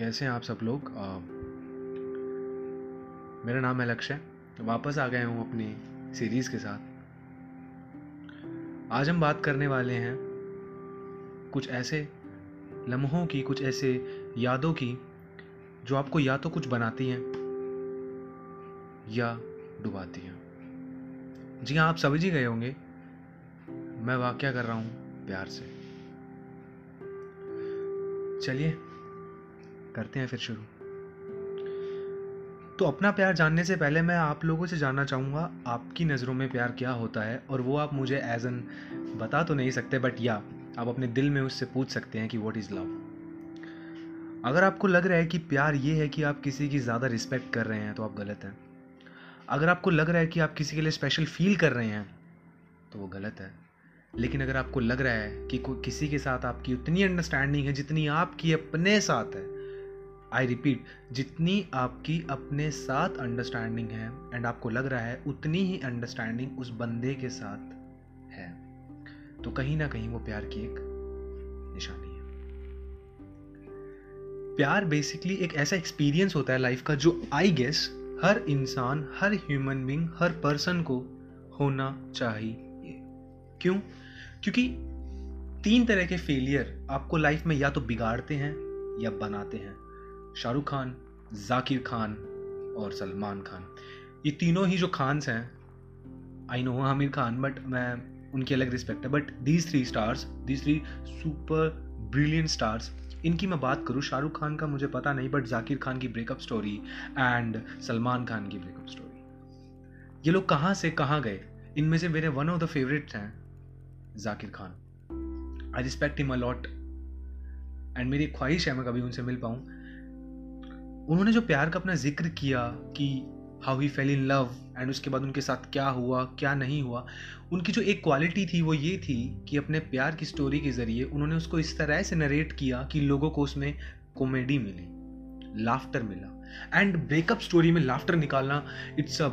कैसे हैं आप सब लोग? आ, मेरा नाम है लक्ष्य। वापस आ गए हूँ अपनी सीरीज़ के साथ। आज हम बात करने वाले हैं कुछ ऐसे लम्हों की कुछ ऐसे यादों की जो आपको या तो कुछ बनाती हैं या डुबाती हैं। जी हाँ आप समझ ही गए होंगे। मैं वाक्य कर रहा हूँ प्यार से। चलिए करते हैं फिर शुरू। तो अपना प्यार जानने से पहले मैं आप लोगों से जानना चाहूँगा, आपकी नज़रों में प्यार क्या होता है? और वो आप मुझे एज एन बता तो नहीं सकते बट या आप अपने दिल में उससे पूछ सकते हैं कि वॉट इज़ लव अगर आपको लग रहा है कि प्यार ये है कि आप किसी की ज़्यादा रिस्पेक्ट कर रहे हैं तो आप गलत हैं। अगर आपको लग रहा है कि आप किसी के लिए स्पेशल फील कर रहे हैं तो वो गलत है। लेकिन अगर आपको लग रहा है कि कोई किसी के साथ आपकी उतनी अंडरस्टैंडिंग है जितनी आपकी अपने साथ है आई रिपीट जितनी आपकी अपने साथ अंडरस्टैंडिंग है एंड आपको लग रहा है, उतनी ही अंडरस्टैंडिंग उस बंदे के साथ है। तो कहीं ना कहीं वो प्यार की एक निशानी है। प्यार बेसिकली एक ऐसा एक्सपीरियंस होता है लाइफ का जो आई गेस हर इंसान, हर ह्यूमन बींग हर पर्सन को होना चाहिए। क्यों? क्योंकि तीन तरह के फेलियर आपको लाइफ में या तो बिगाड़ते हैं या बनाते हैं। शाहरुख खान, जाकिर खान और सलमान खान। ये तीनों ही जो खान्स हैं I know Aamir Khan but मैं उनकी अलग रिस्पेक्ट है। But these three stars these three super brilliant stars इनकी मैं बात करूँ, शाहरुख खान का मुझे पता नहीं बट जाकिर खान की breakup story and Salman Khan की ब्रेकअप स्टोरी ये लोग कहाँ से कहाँ गए? इनमें से मेरे वन ऑफ़ द फेवरेट्स हैं Zakir Khan. I respect him a lot and मेरी ख्वाहिश है, मैं कभी उनसे मिल पाऊँ। उन्होंने जो प्यार का अपना ज़िक्र किया कि how he fell in love and उसके बाद उनके साथ क्या हुआ, क्या नहीं हुआ, उनकी जो एक क्वालिटी थी वो ये थी कि अपने प्यार की स्टोरी के ज़रिए उन्होंने उसको इस तरह से नरेट किया कि लोगों को उसमें कॉमेडी मिली लाफ्टर मिला। एंड ब्रेकअप स्टोरी में लाफ्टर निकालना it's a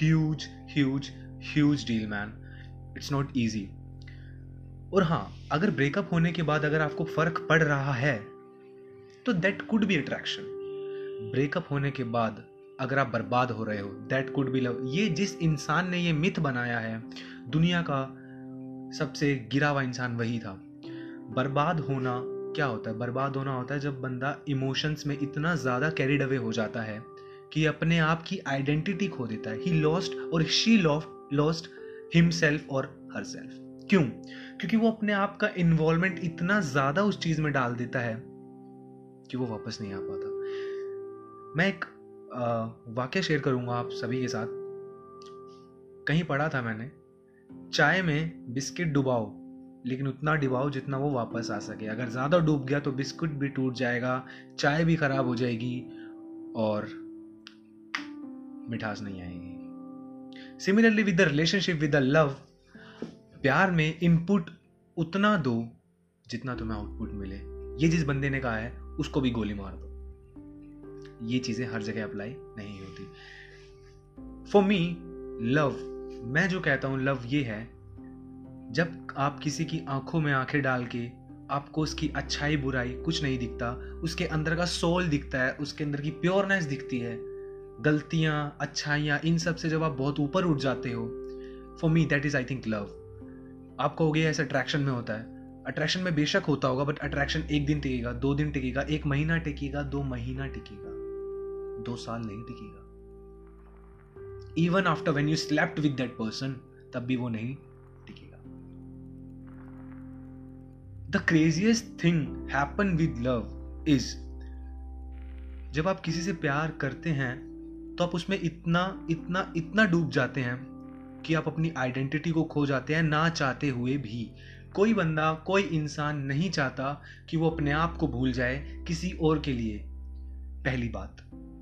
huge huge huge deal man it's not easy और हाँ अगर ब्रेकअप होने के बाद अगर आपको फ़र्क पड़ रहा है तो that could be attraction breakup होने के बाद अगर आप बर्बाद हो रहे हो दैट कुड बी लव ये जिस इंसान ने ये मिथ बनाया है, दुनिया का सबसे गिरा हुआ इंसान वही था। बर्बाद होना क्या होता है? बर्बाद होना होता है जब बंदा इमोशंस में इतना ज़्यादा कैरिड अवे हो जाता है कि अपने आप की आइडेंटिटी खो देता है। ही लॉस्ट और शी लॉस्ट हिमसेल्फ और हर सेल्फ क्यों? क्योंकि वो अपने आप का इन्वॉल्वमेंट इतना ज़्यादा उस चीज़ में डाल देता है कि वो वापस नहीं आ पाता। मैं एक वाक्य शेयर करूँगा आप सभी के साथ। कहीं पढ़ा था मैंने, चाय में बिस्किट डुबाओ, लेकिन उतना डुबाओ जितना वो वापस आ सके। अगर ज़्यादा डूब गया तो बिस्कुट भी टूट जाएगा, चाय भी खराब हो जाएगी और मिठास नहीं आएगी। Similarly with the relationship with the love प्यार में इनपुट उतना दो जितना तुम्हें आउटपुट मिले। ये जिस बंदे ने कहा है, उसको भी गोली मार दो। ये चीज़ें हर जगह अप्लाई नहीं होती। फॉर मी लव मैं जो कहता हूँ लव ये है, जब आप किसी की आँखों में आँखें डाल के आपको उसकी अच्छाई, बुराई कुछ नहीं दिखता, उसके अंदर का सोल दिखता है, उसके अंदर की प्योरनेस दिखती है, गलतियाँ, अच्छाइयाँ, इन सबसे जब आप बहुत ऊपर उठ जाते हो for me that is I think love आप कहोगे ऐसा अट्रैक्शन में होता है। अट्रैक्शन में बेशक होता होगा बट अट्रैक्शन एक दिन टिकेगा, दो दिन टिकेगा, एक महीना टिकेगा, दो महीना टिकेगा। दो साल नहीं टिकेगा। Even after when you slept with that person तब भी वो नहीं टिकेगा। The craziest thing happen with love is जब आप किसी से प्यार करते हैं तो आप उसमें इतना इतना इतना डूब जाते हैं कि आप अपनी आइडेंटिटी को खो जाते हैं ना चाहते हुए भी। कोई बंदा, कोई इंसान नहीं चाहता कि वो अपने आप को भूल जाए किसी और के लिए। पहली बात।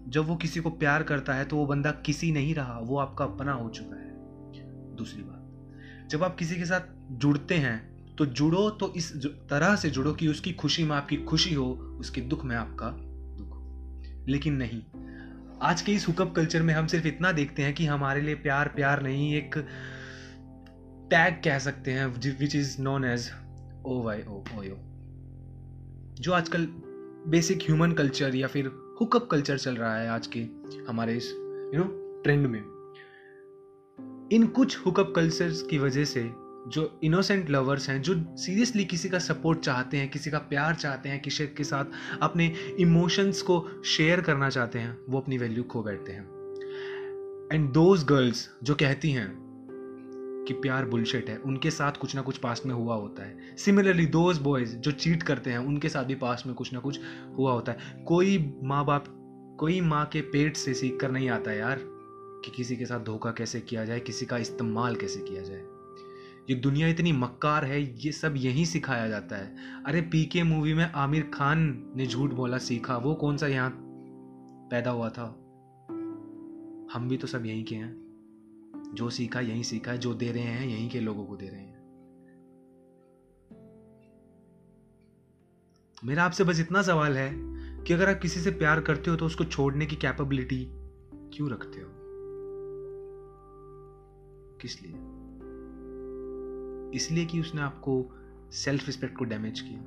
जब वो किसी को प्यार करता है तो वो बंदा किसी नहीं रहा, वो आपका अपना हो चुका है। दूसरी बात, जब आप किसी के साथ जुड़ते हैं तो जुड़ो तो इस तरह से जुड़ो कि उसकी खुशी में आपकी खुशी हो, उसके दुख में आपका दुख हो। लेकिन नहीं, आज के इस हुकअप कल्चर में हम सिर्फ़ इतना देखते हैं कि हमारे लिए प्यार प्यार नहीं, एक टैग कह सकते हैं which is known as O Y O O जो आजकल बेसिक ह्यूमन कल्चर या फिर हुकअप कल्चर चल रहा है आज के हमारे इस यू नो ट्रेंड में। इन कुछ हुकअप कल्चर्स की वजह से जो इनोसेंट लवर्स हैं, जो सीरियसली किसी का सपोर्ट चाहते हैं, किसी का प्यार चाहते हैं, किसी के साथ अपने इमोशंस को शेयर करना चाहते हैं, वो अपनी वैल्यू खो बैठते हैं। एंड दोज गर्ल्स जो कहती हैं कि प्यार बुलशेट है। उनके साथ कुछ ना कुछ पास्ट में हुआ होता है। सिमिलरली दोज बॉयज़ जो चीट करते हैं, उनके साथ भी पास्ट में कुछ ना कुछ हुआ होता है। कोई माँ बाप कोई माँ के पेट से सीख कर नहीं आता यार कि किसी के साथ धोखा कैसे किया जाए, किसी का इस्तेमाल कैसे किया जाए। ये दुनिया इतनी मक्कार है, ये सब यहीं सिखाया जाता है। अरे पीके मूवी में आमिर खान ने झूठ बोला, सीखा। वो कौन सा यहाँ पैदा हुआ था? हम भी तो सब यहीं के हैं। जो सीखा, यहीं सीखा है जो दे रहे हैं, यहीं के लोगों को दे रहे हैं। मेरा आपसे बस इतना सवाल है कि अगर आप किसी से प्यार करते हो तो उसको छोड़ने की कैपेबिलिटी क्यों रखते हो? किस लिए? इसलिए कि उसने आपको सेल्फ रिस्पेक्ट को डैमेज किया।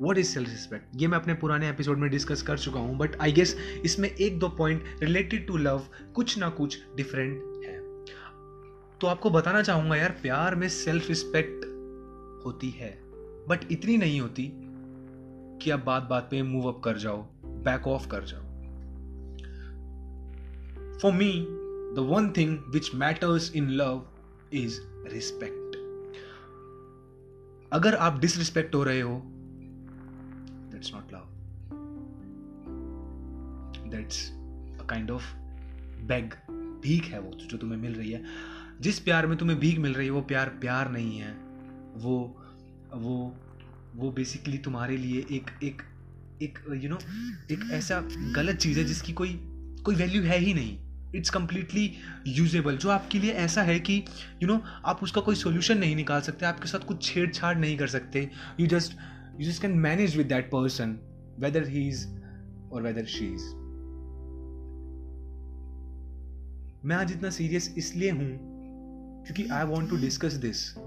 वॉट इज़ सेल्फ रिस्पेक्ट ये मैं अपने पुराने एपिसोड में डिस्कस कर चुका हूँ बट आई गेस इसमें एक दो पॉइंट रिलेटेड टू लव कुछ ना कुछ डिफरेंट है। तो आपको बताना चाहूँगा यार, प्यार में सेल्फ रिस्पेक्ट होती है बट इतनी नहीं होती कि आप बात बात पे मूव अप कर जाओ बैक ऑफ़ कर जाओ। For me the one thing which matters in love is respect अगर आप डिसरिस्पेक्ट हो रहे हो that's not love that's a kind of beg भीख है वो जो तुम्हें मिल रही है। जिस प्यार में तुम्हें भीख मिल रही है वो प्यार प्यार नहीं है। वो वो वो बेसिकली तुम्हारे लिए एक एक एक यू नो एक ऐसा गलत चीज़ है जिसकी कोई कोई वैल्यू है ही नहीं। इट्स कम्प्लीटली यूजेबल जो आपके लिए ऐसा है कि यू you नो know, आप उसका कोई सोल्यूशन नहीं निकाल सकते आपके साथ कुछ छेड़छाड़ नहीं कर सकते। You just you just can manage with that person whether he is और वेदर शी इज़ मैं आज इतना सीरियस इसलिए हूँ क्योंकि I want to discuss this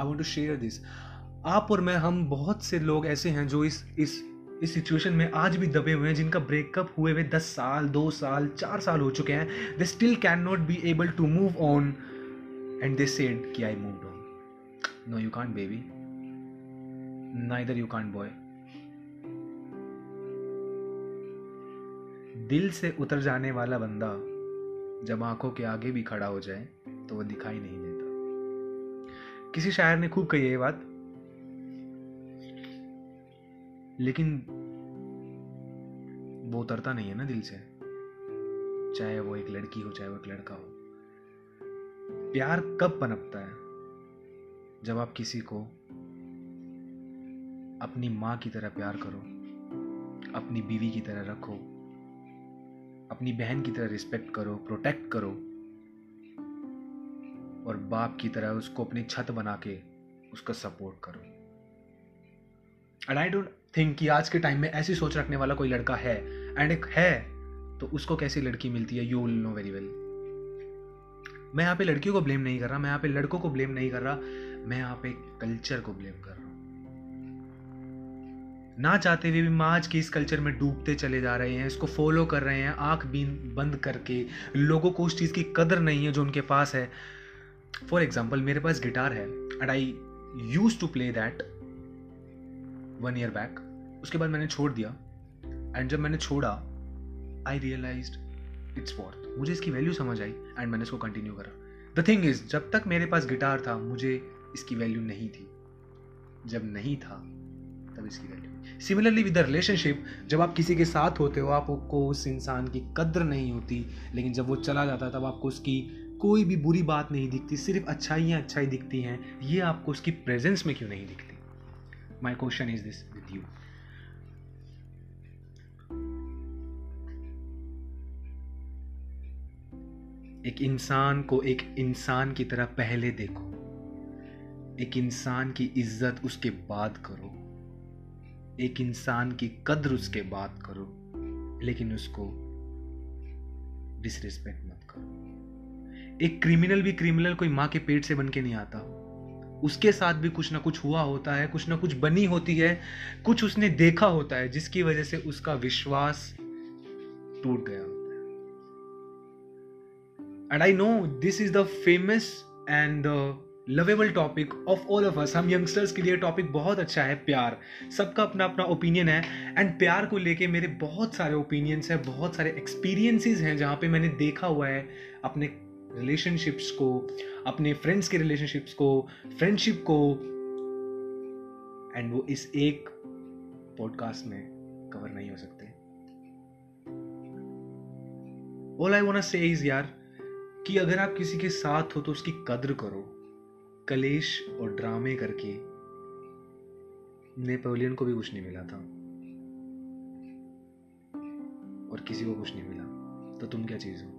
I want to share this आप और मैं, हम बहुत से लोग ऐसे हैं जो इस इस इस सिचुएशन में आज भी दबे हुए हैं, जिनका ब्रेकअप हुए हुए दस साल, दो साल, चार साल हो चुके हैं। They still can not be able to move on and they said कि I move on no you can't baby neither you can't boy दिल से उतर जाने वाला बंदा जब आँखों के आगे भी खड़ा हो जाए तो वो दिखाई नहीं देता। किसी शायर ने खूब कही ये बात। लेकिन वो उतरता नहीं है ना दिल से। चाहे वो एक लड़की हो, चाहे वो एक लड़का हो। प्यार कब पनपता है? जब आप किसी को अपनी माँ की तरह प्यार करो, अपनी बीवी की तरह रखो अपनी बहन की तरह रिस्पेक्ट करो प्रोटेक्ट करो और बाप की तरह उसको अपनी छत बना के उसका सपोर्ट करो। एंड आई डोंट थिंक कि आज के टाइम में ऐसी सोच रखने वाला कोई लड़का है एंड एक है तो उसको कैसी लड़की मिलती है? You will know very well मैं यहाँ पे लड़कियों को ब्लेम नहीं कर रहा, मैं यहाँ पे लड़कों को ब्लेम नहीं कर रहा, मैं यहाँ पे कल्चर को ब्लेम कर रहा। ना चाहते हुए भी हम आज के इस कल्चर में डूबते चले जा रहे हैं, इसको फॉलो कर रहे हैं, आँख बीन, बंद करके। लोगों को उस चीज़ की कदर नहीं है जो उनके पास है। फॉर एग्ज़ाम्पल मेरे पास गिटार है and I use to play that one year back उसके बाद मैंने छोड़ दिया एंड जब मैंने छोड़ा आई रियलाइज़ इट्स वर्थ मुझे इसकी वैल्यू समझ आई एंड मैंने इसको कंटिन्यू करा। द थिंग इज़ जब तक मेरे पास गिटार था, मुझे इसकी वैल्यू नहीं थी। जब नहीं था, तब इसकी वैल्यू सिमिलरली विद रिलेशनशिप जब आप किसी के साथ होते हो, आपको उस इंसान की कद्र नहीं होती। लेकिन जब वो चला जाता है, तब आपको उसकी कोई भी बुरी बात नहीं दिखती, सिर्फ़ अच्छाइयाँ अच्छाई दिखती हैं। ये आपको उसकी प्रेजेंस में क्यों नहीं दिखती? My question is this with you एक इंसान को एक इंसान की तरह पहले देखो। एक इंसान की इज़्ज़त उसके बाद करो। एक इंसान की कद्र उसके बात करो, लेकिन उसको डिसरिस्पेक्ट मत करो। एक क्रिमिनल भी क्रिमिनल कोई माँ के पेट से बन के नहीं आता। उसके साथ भी कुछ ना कुछ हुआ होता है, कुछ ना कुछ बनी होती है, कुछ उसने देखा होता है, जिसकी वजह से उसका विश्वास टूट गया होता है। And I know this is the famous and lovable topic of all of us हम यंगस्टर्स के लिए टॉपिक बहुत अच्छा है, प्यार। सबका अपना अपना ओपिनियन है। एंड प्यार को लेके मेरे बहुत सारे ओपिनियंस हैं, बहुत सारे एक्सपीरियंसेस हैं जहाँ पे मैंने देखा हुआ है अपने रिलेशनशिप्स को, अपने फ्रेंड्स के रिलेशनशिप्स को फ्रेंडशिप को। एंड वो इस एक पॉडकास्ट में कवर नहीं हो सकते। ऑल आई वांट से यार कि अगर आप किसी के साथ हो तो उसकी कद्र करो। कलेश और ड्रामे करके नेपोलियन को भी कुछ नहीं मिला था। और किसी को कुछ नहीं मिला। तो तुम क्या चीज़ हो?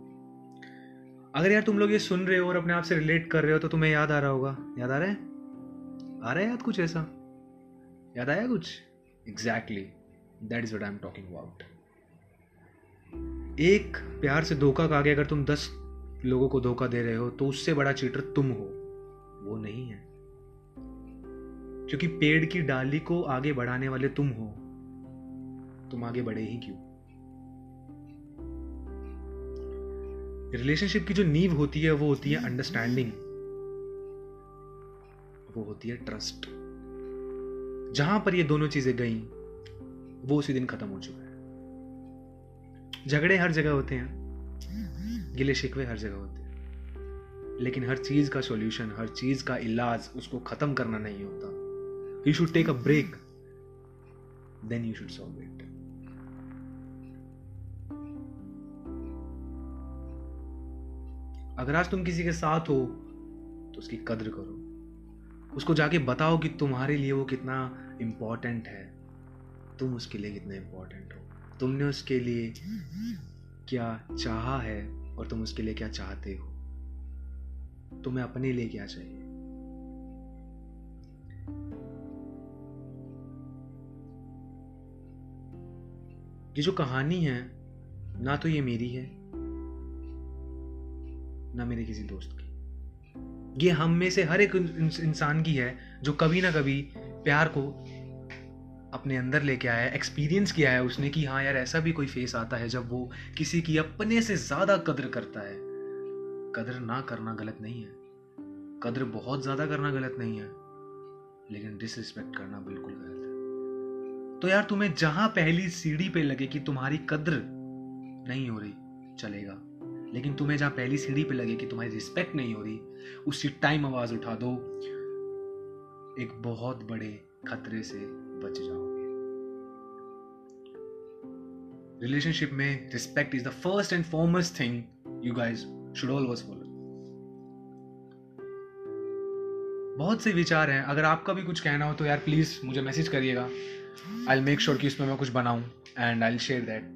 अगर यार तुम लोग ये सुन रहे हो और अपने आप से रिलेट कर रहे हो तो तुम्हें याद आ रहा होगा। याद आ रहा है? आ रहा है याद कुछ ऐसा? याद आया कुछ? Exactly that is what I am talking about एक प्यार से धोखा खा के अगर तुम दस लोगों को धोखा दे रहे हो तो उससे बड़ा चीटर तुम हो। वो नहीं है। क्योंकि पेड़ की डाली को आगे बढ़ाने वाले तुम हो। तुम आगे बढ़े ही क्यों? रिलेशनशिप की जो नींव होती है, वो होती है अंडरस्टैंडिंग वो होती है ट्रस्ट जहाँ पर ये दोनों चीज़ें गई, वो उसी दिन खत्म हो चुका है। झगड़े हर जगह होते हैं। गिले शिकवे हर जगह होते हैं। लेकिन हर चीज़ का सॉल्यूशन हर चीज़ का इलाज उसको खत्म करना नहीं होता। You should take a break then you should solve it अगर आज तुम किसी के साथ हो तो उसकी कद्र करो। उसको जाके बताओ कि तुम्हारे लिए वो कितना इंपॉर्टेंट है। तुम उसके लिए कितना इंपॉर्टेंट हो। तुमने उसके लिए क्या चाहा है और तुम उसके लिए क्या चाहते हो। तुम्हें अपने लिए क्या चाहिए? ये जो कहानी है, ना तो ये मेरी है, ना मेरे किसी दोस्त की। ये हम में से हर एक इंसान की है, जो कभी ना कभी प्यार को अपने अंदर लेके आया एक्सपीरियंस किया है उसने कि हाँ यार, ऐसा भी कोई फेस आता है जब वो किसी की अपने से ज़्यादा कद्र करता है। कदर ना करना गलत नहीं है। कदर बहुत ज़्यादा करना गलत नहीं है, लेकिन डिसरिस्पेक्ट करना बिल्कुल गलत है। तो यार तुम्हें जहाँ पहली सीढ़ी पे लगे कि तुम्हारी कद्र नहीं हो रही, चलेगा। लेकिन तुम्हें जहाँ पहली सीढ़ी पे लगे कि तुम्हारी रिस्पेक्ट नहीं हो रही, उसी टाइम आवाज़ उठा दो। एक बहुत बड़े खतरे से बच जाओगे। रिलेशनशिप में respect is the first and foremost thing you guys should always follow बहुत से विचार हैं। अगर आपका भी कुछ कहना हो तो यार प्लीज़ मुझे मैसेज करिएगा। आई मेक श्योर कि इसमें मैं कुछ बनाऊँ एंड आई शेयर दैट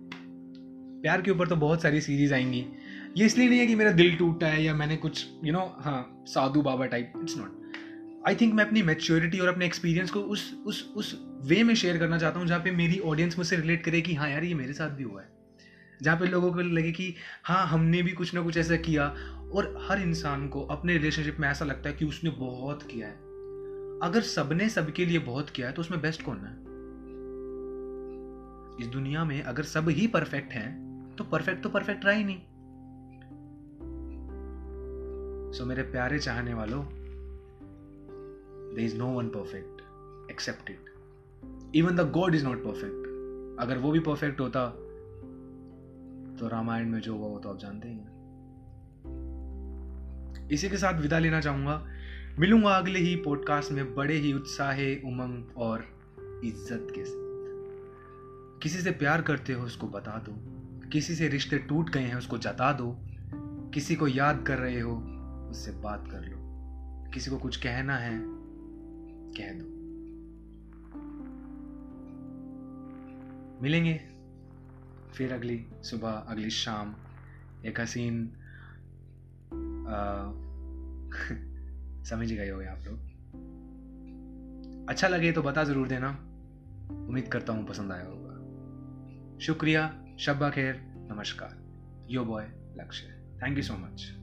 प्यार के ऊपर तो बहुत सारी सीरीज़ आएँगी। ये इसलिए नहीं है कि मेरा दिल टूटा है या मैंने कुछ यू you नो know, हाँ साधु बाबा type it's not I think मैं अपनी मेच्योरिटी और अपने एक्सपीरियंस को उस उस उस वे में शेयर करना चाहता हूँ जहाँ पे मेरी ऑडियंस मुझसे रिलेट करे कि हाँ यार ये मेरे साथ भी हुआ है। जहाँ पे लोगों को लगे कि हाँ हमने भी कुछ ना कुछ ऐसा किया। और हर इंसान को अपने रिलेशनशिप में ऐसा लगता है कि उसने बहुत किया है। अगर सबने सबके लिए बहुत किया है तो उसमें बेस्ट कौन है? इस दुनिया में अगर सब ही परफेक्ट हैं तो परफेक्ट तो परफेक्ट रहा ही नहीं। सो so, मेरे प्यारे चाहने वालों there is no one perfect accepted even the God is not perfect अगर वो भी परफेक्ट होता तो रामायण में जो हुआ वो तो आप जानते ही हैं। इसी के साथ विदा लेना चाहूँगा। मिलूँगा अगले ही पॉडकास्ट में बड़े ही उत्साह, उमंग और इज़्ज़त के किसी से प्यार करते हो उसको बता दो। किसी से रिश्ते टूट गए हैं उसको जता दो। किसी को याद कर रहे हो उससे बात कर लो। किसी को कुछ कहना है, कह दो। मिलेंगे। फिर अगली सुबह, अगली शाम, एक हसीन समझ गए हो आप लोग। अच्छा लगे तो बता ज़रूर देना। उम्मीद करता हूँ पसंद आया होगा। शुक्रिया, शब्बा खैर, नमस्कार। Yo boy, Lakshya. Thank you so much